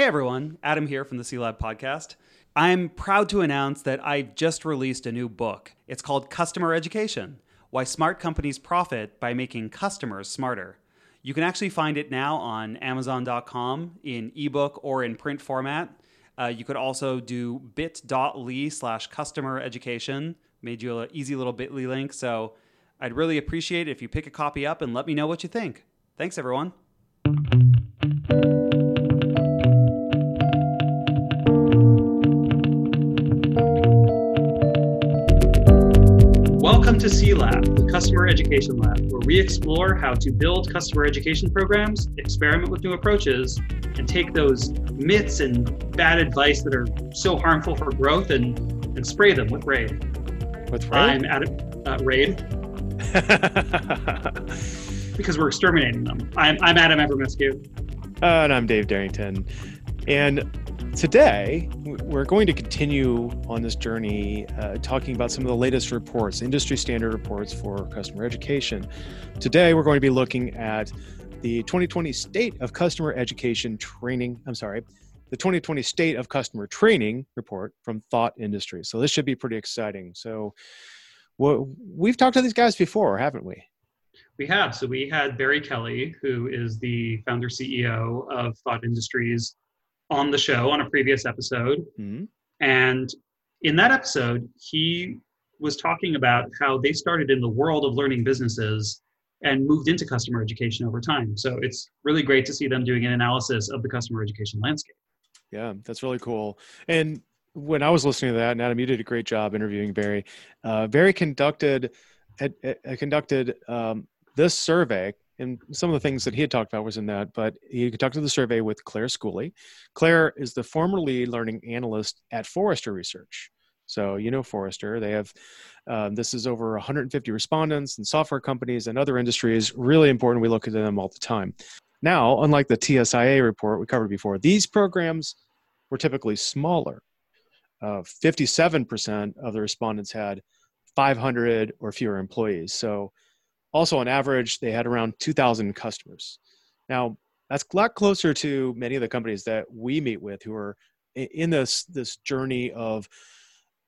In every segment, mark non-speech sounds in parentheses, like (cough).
Hey everyone, Adam here from the C Lab podcast. I'm proud to announce that I've just released a new book. It's called Customer Education Why Smart Companies Profit by Making Customers Smarter. You can actually find it now on Amazon.com in ebook or in print format. Uh, you could also do bit.ly slash customer education. Made you an easy little bit.ly link. So I'd really appreciate it if you pick a copy up and let me know what you think. Thanks, everyone. Welcome to C Lab, the Customer Education Lab, where we explore how to build customer education programs, experiment with new approaches, and take those myths and bad advice that are so harmful for growth and, and spray them with Raid. With Raid? I'm Adam, uh, Raid. (laughs) because we're exterminating them. I'm, I'm Adam Avramescu. Uh, and I'm Dave Derington. And today, we're going to continue on this journey uh, talking about some of the latest reports, industry standard reports for customer education. Today, we're going to be looking at the 2020 State of Customer Education Training, I'm sorry, the 2020 State of Customer Training report from Thought Industries. So this should be pretty exciting. So we've talked to these guys before, haven't we? We have. So we had Barry Kelly, who is the founder CEO of Thought Industries, on the show on a previous episode. Mm-hmm. And in that episode, he was talking about how they started in the world of learning businesses and moved into customer education over time. So it's really great to see them doing an analysis of the customer education landscape. Yeah, that's really cool. And when I was listening to that, and Adam, you did a great job interviewing Barry. Uh, Barry conducted had, had conducted um, this survey and some of the things that he had talked about was in that, but he conducted the survey with Claire Schooley. Claire is the former lead learning analyst at Forrester Research. So you know Forrester, they have um, this is over 150 respondents and software companies and other industries. Really important. We look at them all the time. Now, unlike the TSIA report we covered before, these programs were typically smaller. Uh, 57% of the respondents had 500 or fewer employees. So also, on average, they had around 2,000 customers. Now, that's a lot closer to many of the companies that we meet with who are in this this journey of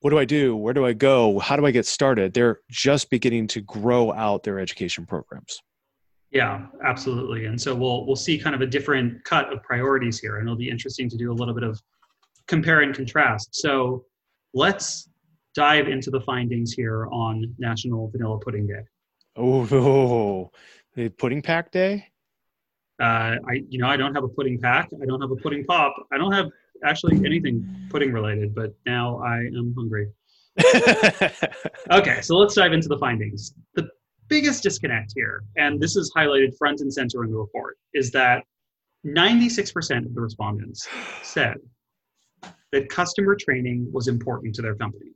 what do I do? Where do I go? How do I get started? They're just beginning to grow out their education programs. Yeah, absolutely. And so we'll we'll see kind of a different cut of priorities here, and it'll be interesting to do a little bit of compare and contrast. So let's dive into the findings here on National Vanilla Pudding Day. Oh, (laughs) oh, pudding pack day. Uh, I, you know, I don't have a pudding pack. I don't have a pudding pop. I don't have actually anything pudding related. But now I am hungry. (laughs) okay, so let's dive into the findings. The biggest disconnect here, and this is highlighted front and center in the report, is that 96% of the respondents said that customer training was important to their company.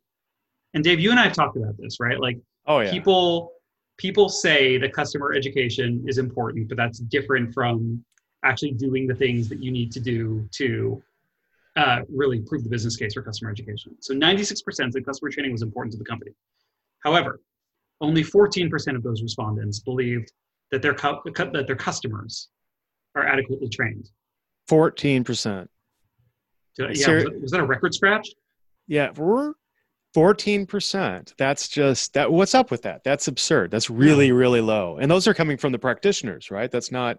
And Dave, you and I have talked about this, right? Like, oh yeah, people people say that customer education is important, but that's different from actually doing the things that you need to do to uh, really prove the business case for customer education. So 96% said customer training was important to the company. However, only 14% of those respondents believed that their, cu- that their customers are adequately trained. 14%. yeah, was was that a record scratch? Yeah, 14% that's just that what's up with that? That's absurd. That's really really low. And those are coming from the practitioners right? That's not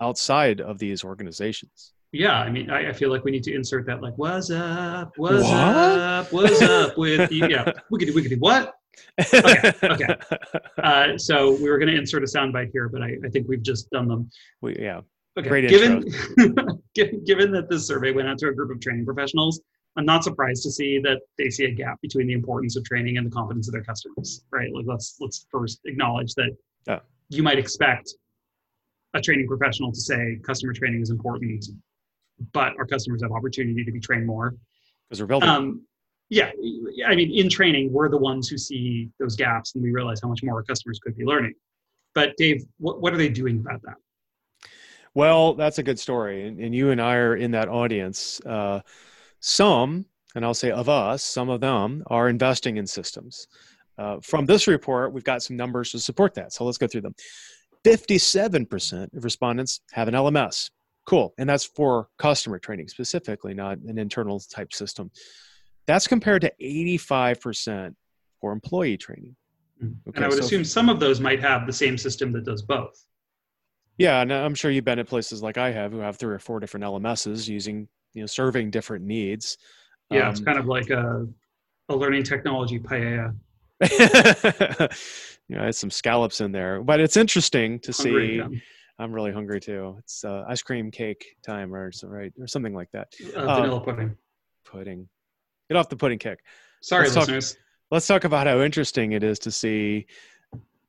outside of these organizations. Yeah i mean i, I feel like we need to insert that like what's up? What's what? up? What's up with you? Yeah wiggity wiggity what? Okay okay. (laughs) Uh, so we were going to insert a soundbite here but I, I think we've just done them. We, yeah. Okay Great given (laughs) given that this survey went out to a group of training professionals I'm not surprised to see that they see a gap between the importance of training and the confidence of their customers, right? Like let's let's first acknowledge that yeah. you might expect a training professional to say customer training is important, but our customers have opportunity to be trained more. Because we're building. Um, yeah, I mean, in training, we're the ones who see those gaps, and we realize how much more our customers could be learning. But Dave, what, what are they doing about that? Well, that's a good story, and, and you and I are in that audience. Uh, some, and I'll say of us, some of them are investing in systems. Uh, from this report, we've got some numbers to support that. So let's go through them. 57% of respondents have an LMS. Cool. And that's for customer training specifically, not an internal type system. That's compared to 85% for employee training. Okay, and I would so assume some of those might have the same system that does both. Yeah, and I'm sure you've been at places like I have who have three or four different LMSs using, you know, serving different needs. Yeah, um, it's kind of like a, a learning technology paella. you know, it's some scallops in there, but it's interesting to hungry, see. I'm really hungry too. It's uh, ice cream cake time, or right, or something like that. Uh, vanilla um, pudding. Pudding. Get off the pudding kick. Sorry, let's listeners. Talk, let's talk about how interesting it is to see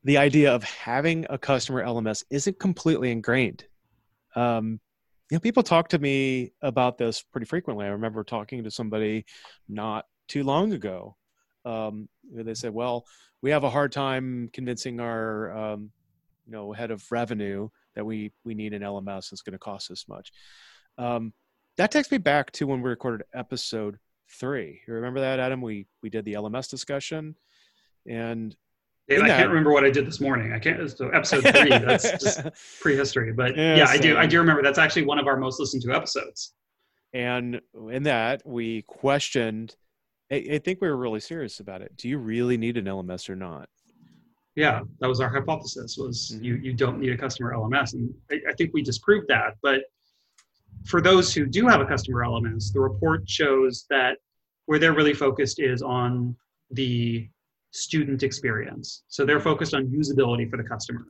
the idea of having a customer LMS isn't completely ingrained. Um, you know, people talk to me about this pretty frequently. I remember talking to somebody not too long ago. Um, they said, "Well, we have a hard time convincing our, um, you know, head of revenue that we we need an LMS that's going to cost this much." Um, that takes me back to when we recorded episode three. You remember that, Adam? We we did the LMS discussion, and I can't remember what I did this morning. I can't. So episode three. that's just (laughs) prehistory. But yeah, yeah I do. I do remember. That's actually one of our most listened to episodes. And in that, we questioned. I, I think we were really serious about it. Do you really need an LMS or not? Yeah, that was our hypothesis. Was mm-hmm. you you don't need a customer LMS, and I, I think we disproved that. But for those who do have a customer LMS, the report shows that where they're really focused is on the student experience. So they're focused on usability for the customer.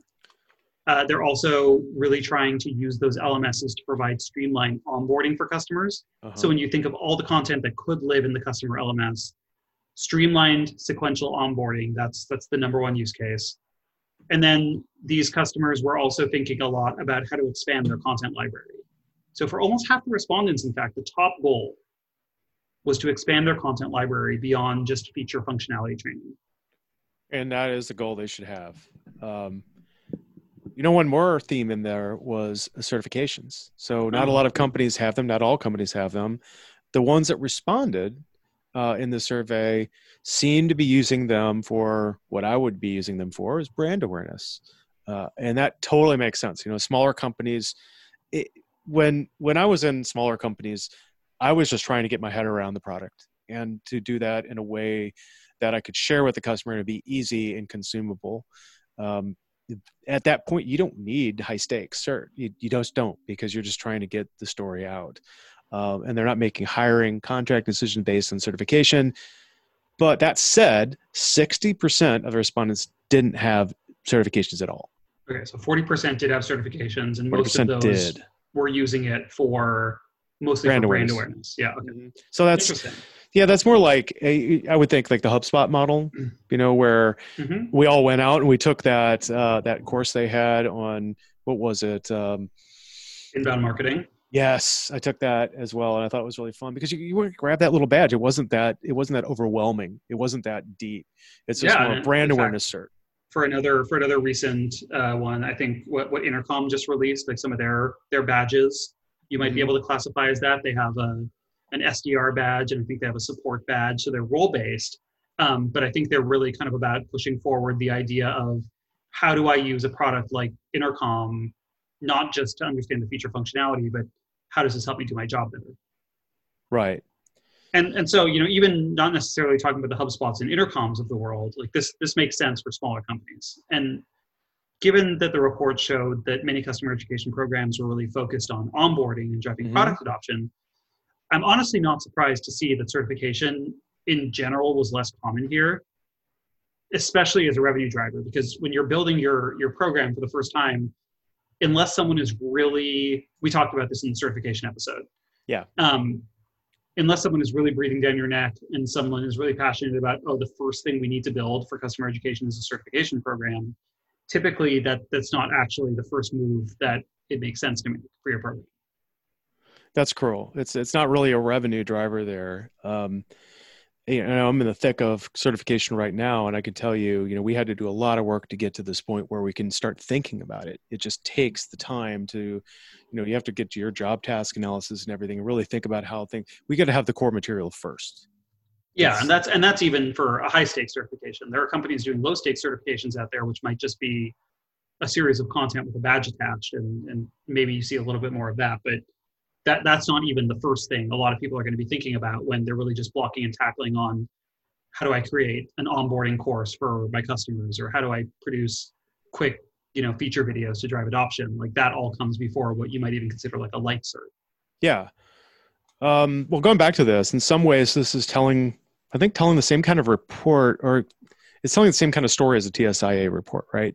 Uh, they're also really trying to use those LMSs to provide streamlined onboarding for customers. Uh-huh. So when you think of all the content that could live in the customer LMS, streamlined sequential onboarding, that's that's the number one use case. And then these customers were also thinking a lot about how to expand their content library. So for almost half the respondents, in fact, the top goal was to expand their content library beyond just feature functionality training and that is the goal they should have. Um, you know, one more theme in there was certifications. So not a lot of companies have them. Not all companies have them. The ones that responded uh, in the survey seem to be using them for what I would be using them for is brand awareness, uh, and that totally makes sense. You know, smaller companies. It, when when I was in smaller companies, I was just trying to get my head around the product, and to do that in a way that I could share with the customer to be easy and consumable. Um, at that point, you don't need high stakes, sir. You, you just don't because you're just trying to get the story out. Um, and they're not making hiring contract decision based on certification. But that said, 60% of the respondents didn't have certifications at all. Okay, so 40% did have certifications, and most of those did. were using it for mostly brand for brand awareness. awareness. Yeah. Okay. Mm-hmm. So that's yeah, that's more like I would think like the HubSpot model, mm. you know, where mm-hmm. we all went out and we took that uh, that course they had on what was it? Um, Inbound marketing. Yes, I took that as well, and I thought it was really fun because you, you grab that little badge. It wasn't that it wasn't that overwhelming. It wasn't that deep. It's just yeah, more brand awareness fact, cert. For another for another recent uh, one, I think what what Intercom just released, like some of their their badges, you might mm-hmm. be able to classify as that. They have a an SDR badge, and I think they have a support badge. So they're role based. Um, but I think they're really kind of about pushing forward the idea of how do I use a product like Intercom, not just to understand the feature functionality, but how does this help me do my job better? Right. And and so you know even not necessarily talking about the HubSpots and Intercoms of the world, like this this makes sense for smaller companies. And given that the report showed that many customer education programs were really focused on onboarding and driving mm-hmm. product adoption, I'm honestly not surprised to see that certification in general was less common here, especially as a revenue driver, because when you're building your, your program for the first time, unless someone is really, we talked about this in the certification episode. Yeah. Um, unless someone is really breathing down your neck and someone is really passionate about, oh, the first thing we need to build for customer education is a certification program, typically that that's not actually the first move that it makes sense to make for your program. That's cruel. It's it's not really a revenue driver there. Um, you know, I'm in the thick of certification right now, and I can tell you, you know, we had to do a lot of work to get to this point where we can start thinking about it. It just takes the time to, you know, you have to get to your job task analysis and everything, and really think about how things. We got to have the core material first. Yeah, and that's and that's even for a high stakes certification. There are companies doing low stakes certifications out there, which might just be a series of content with a badge attached, and, and maybe you see a little bit more of that. But that that's not even the first thing a lot of people are going to be thinking about when they're really just blocking and tackling on how do I create an onboarding course for my customers, or how do I produce quick you know feature videos to drive adoption. Like that all comes before what you might even consider like a light cert. Yeah. Um, well, going back to this, in some ways, this is telling, I think, telling the same kind of report, or it's telling the same kind of story as a TSIA report, right?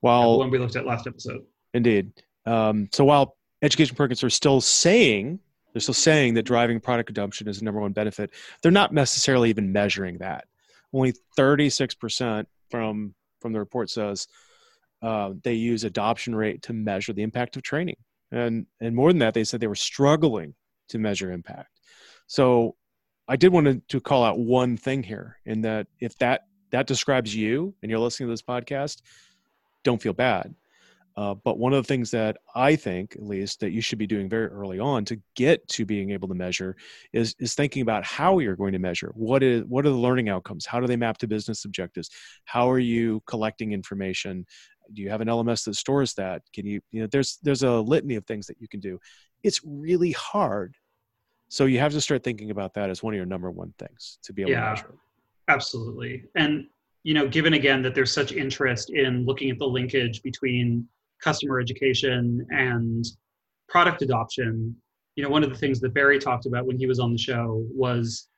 While the one we looked at last episode. Indeed. Um, so while education programs are still saying they're still saying that driving product adoption is the number one benefit, they're not necessarily even measuring that. Only 36% from from the report says uh, they use adoption rate to measure the impact of training, and and more than that, they said they were struggling to measure impact. So I did want to, to call out one thing here, in that if that that describes you and you're listening to this podcast, don't feel bad. Uh, but one of the things that I think, at least, that you should be doing very early on to get to being able to measure is is thinking about how you're going to measure. What is what are the learning outcomes? How do they map to business objectives? How are you collecting information? Do you have an LMS that stores that? Can you you know there's there's a litany of things that you can do. It's really hard so you have to start thinking about that as one of your number one things to be able yeah, to measure. Absolutely. And you know, given again that there's such interest in looking at the linkage between customer education and product adoption, you know, one of the things that Barry talked about when he was on the show was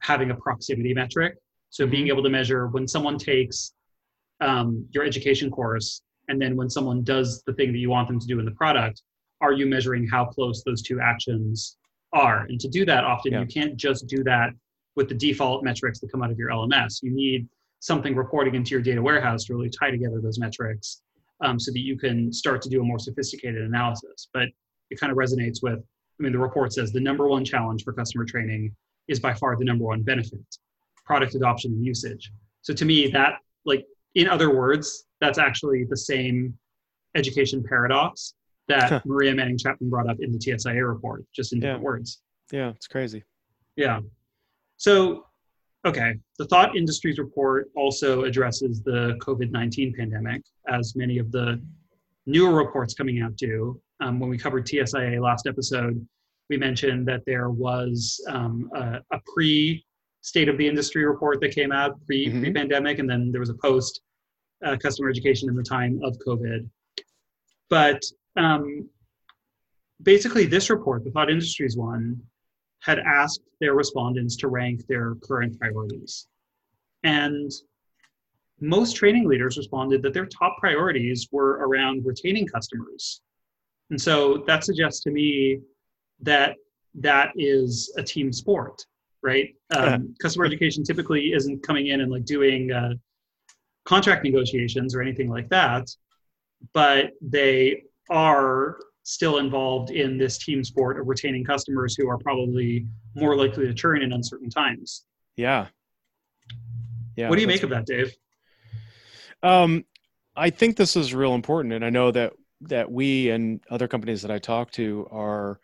having a proximity metric. So being mm-hmm. able to measure when someone takes um, your education course and then when someone does the thing that you want them to do in the product, are you measuring how close those two actions are. And to do that, often yeah. you can't just do that with the default metrics that come out of your LMS. You need something reporting into your data warehouse to really tie together those metrics um, so that you can start to do a more sophisticated analysis. But it kind of resonates with, I mean, the report says the number one challenge for customer training is by far the number one benefit product adoption and usage. So to me, that, like, in other words, that's actually the same education paradox that Maria Manning Chapman brought up in the TSIA report, just in different yeah. words. Yeah, it's crazy. Yeah. So, okay, the Thought Industries report also addresses the COVID 19 pandemic, as many of the newer reports coming out do. Um, when we covered TSIA last episode, we mentioned that there was um, a, a, pre state of the industry report that came out pre mm-hmm. pandemic, and then there was a post uh, customer education in the time of COVID. But um, basically, this report, the Thought Industries one, had asked their respondents to rank their current priorities. And most training leaders responded that their top priorities were around retaining customers. And so that suggests to me that that is a team sport, right? Um, customer education typically isn't coming in and like doing uh, contract negotiations or anything like that, but they are still involved in this team sport of retaining customers who are probably more likely to churn in uncertain times. Yeah. Yeah. What do you make of that, Dave? Um, I think this is real important, and I know that that we and other companies that I talk to are,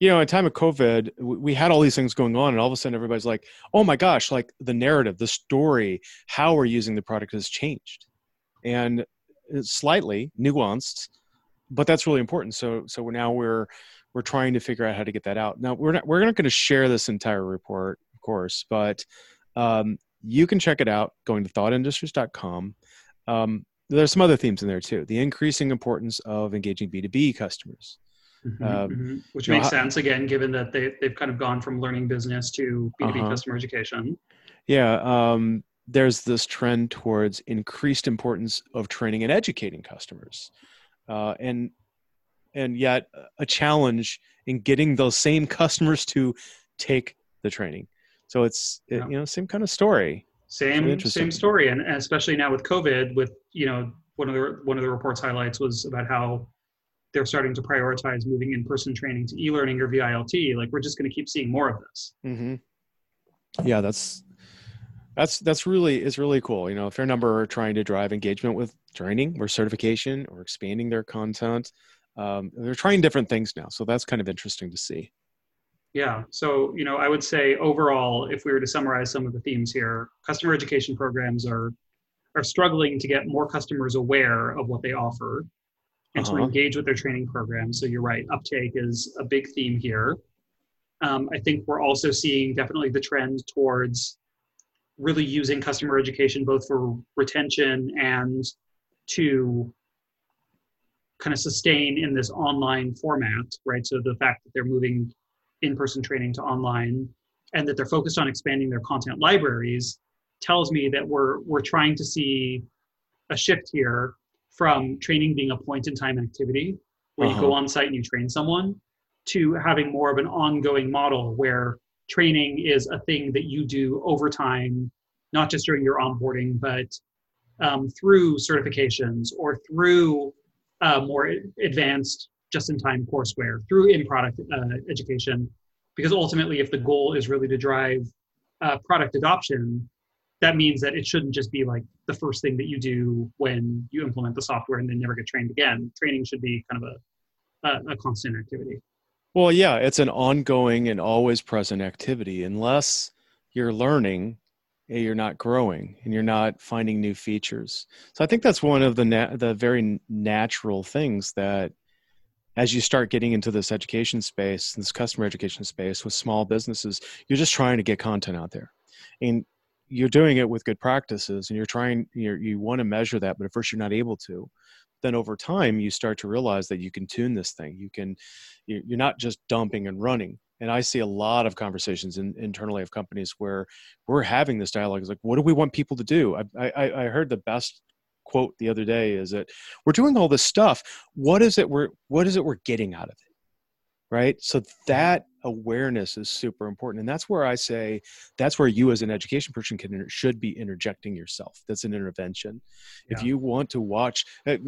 you know, in time of COVID, we had all these things going on, and all of a sudden everybody's like, "Oh my gosh!" Like the narrative, the story, how we're using the product has changed, and slightly nuanced but that's really important. So so now we're we're trying to figure out how to get that out. Now we're not we're not going to share this entire report, of course, but um, you can check it out going to thoughtindustries.com. Um, there's some other themes in there too. The increasing importance of engaging B2B customers. Mm-hmm, um, mm-hmm. Which makes know, sense again, given that they, they've kind of gone from learning business to B2B uh-huh. customer education. Yeah. Um, there's this trend towards increased importance of training and educating customers uh, and and yet a challenge in getting those same customers to take the training. So it's yeah. you know same kind of story. Same really same story, and especially now with COVID, with you know one of the one of the reports highlights was about how they're starting to prioritize moving in-person training to e-learning or VILT. Like we're just going to keep seeing more of this. Mm-hmm. Yeah, that's that's that's really is really cool. You know, a fair number are trying to drive engagement with training or certification or expanding their content. Um, they're trying different things now, so that's kind of interesting to see. Yeah. So, you know, I would say overall, if we were to summarize some of the themes here, customer education programs are are struggling to get more customers aware of what they offer and Uh-huh. to engage with their training programs So you're right, uptake is a big theme here. Um, I think we're also seeing definitely the trend towards really using customer education both for retention and to kind of sustain in this online format, right? So the fact that they're moving in-person training to online and that they're focused on expanding their content libraries tells me that we're we're trying to see a shift here from training being a point in time activity where you go Uh-huh. on site and you train someone to having more of an ongoing model where training is a thing that you do over time not just during your onboarding but um, through certifications or through uh, more advanced just-in-time courseware through in-product uh, education. Because ultimately if the goal is really to drive uh, product adoption that means that it shouldn't just be like the first thing that you do when you implement the software and then never get trained again. Training should be kind of a, a, a constant activity Well, yeah, it's an ongoing and always present activity. Unless you're learning, eh, you're not growing and you're not finding new features. So I think that's one of the na- the very natural things that as you start getting into this education space, this customer education space with small businesses, you're just trying to get content out there. And you're doing it with good practices and you're trying you're, you want to measure that but at first you're not able to then over time you start to realize that you can tune this thing. You can you- you're not just dumping and running. And i see a lot of conversations in, internally of companies where we're having this dialogue it's like what do we want people to do? I, I, I heard the best quote the other day is that we're doing all this stuff. What is it we're what is it we're getting out of it right? So that awareness is super important and that's where i say that's where you as an education person can should be interjecting yourself. That's an intervention. If you want to watch uh,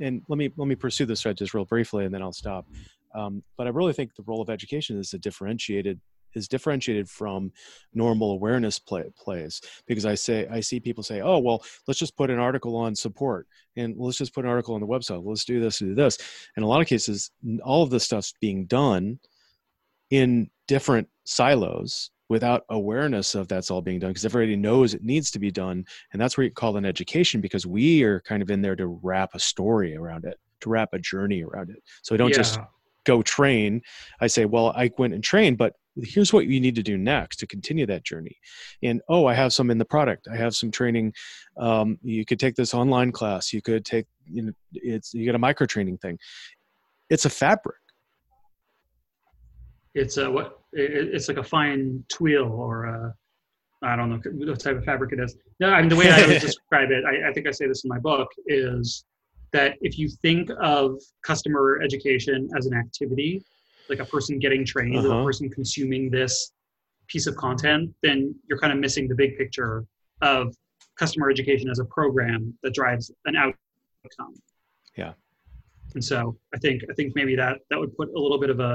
and let me let me pursue this thread just real briefly and then i'll stop. Um, but i really think the role of education is a differentiated is differentiated from normal awareness play, plays. Because i say i see people say oh well let's just put an article on support and let's just put an article on the website. Let's do this do this. In a lot of cases all of this stuff's being done in different silos without awareness of that's all being done because everybody knows it needs to be done. And that's where you call an education because we are kind of in there to wrap a story around it to wrap a journey around it. So we don't just Yeah. Go train i say well i went and trained but here's what you need to do next to continue that journey. And oh i have some in the product. I have some training um, you could take this online class. You could take you know it's you get a micro training thing. It's a fabric. It's a what it's like a fine twill or a I don't know what type of fabric it is. No, I mean the way I would (laughs) describe it, I, I think I say this in my book, is that if you think of customer education as an activity, like a person getting trained or Uh-huh. a person consuming this piece of content, then you're kind of missing the big picture of customer education as a program that drives an outcome. Yeah. And so I think I think maybe that that would put a little bit of a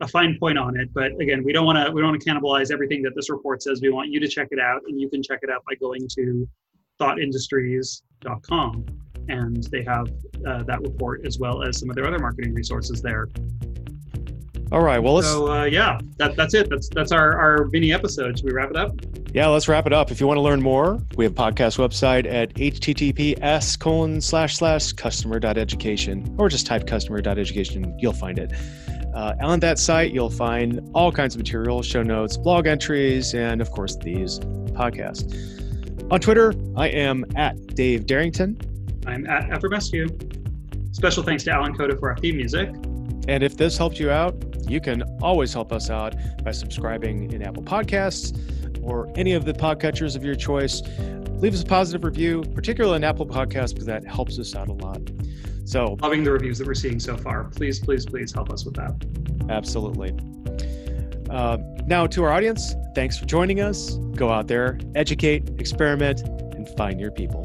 a fine point on it. But again, we don't want to we don't want to cannibalize everything that this report says. We want you to check it out, and you can check it out by going to thoughtindustries.com, and they have uh, that report as well as some of their other marketing resources there. all right well let's So uh, yeah, that, that's it. That's that's our our mini episode. Should we wrap it up? Yeah, let's wrap it up. If you want to learn more, we have a podcast website at https colon slash slash customer.education or just type customer.education. You'll find it. Uh, on that site, you'll find all kinds of material, show notes, blog entries, and of course, these podcasts. On Twitter, I am at Dave Derington. I'm at Avramescu. Special thanks to Alan Coda for our theme music. And if this helped you out, you can always help us out by subscribing in Apple Podcasts or any of the podcatchers of your choice. Leave us a positive review, particularly in Apple Podcasts, because that helps us out a lot. So, Loving the reviews that we're seeing so far. Please, please, please help us with that. absolutely. Uh, now, to our audience, thanks for joining us. Go out there, educate, experiment, and find your people.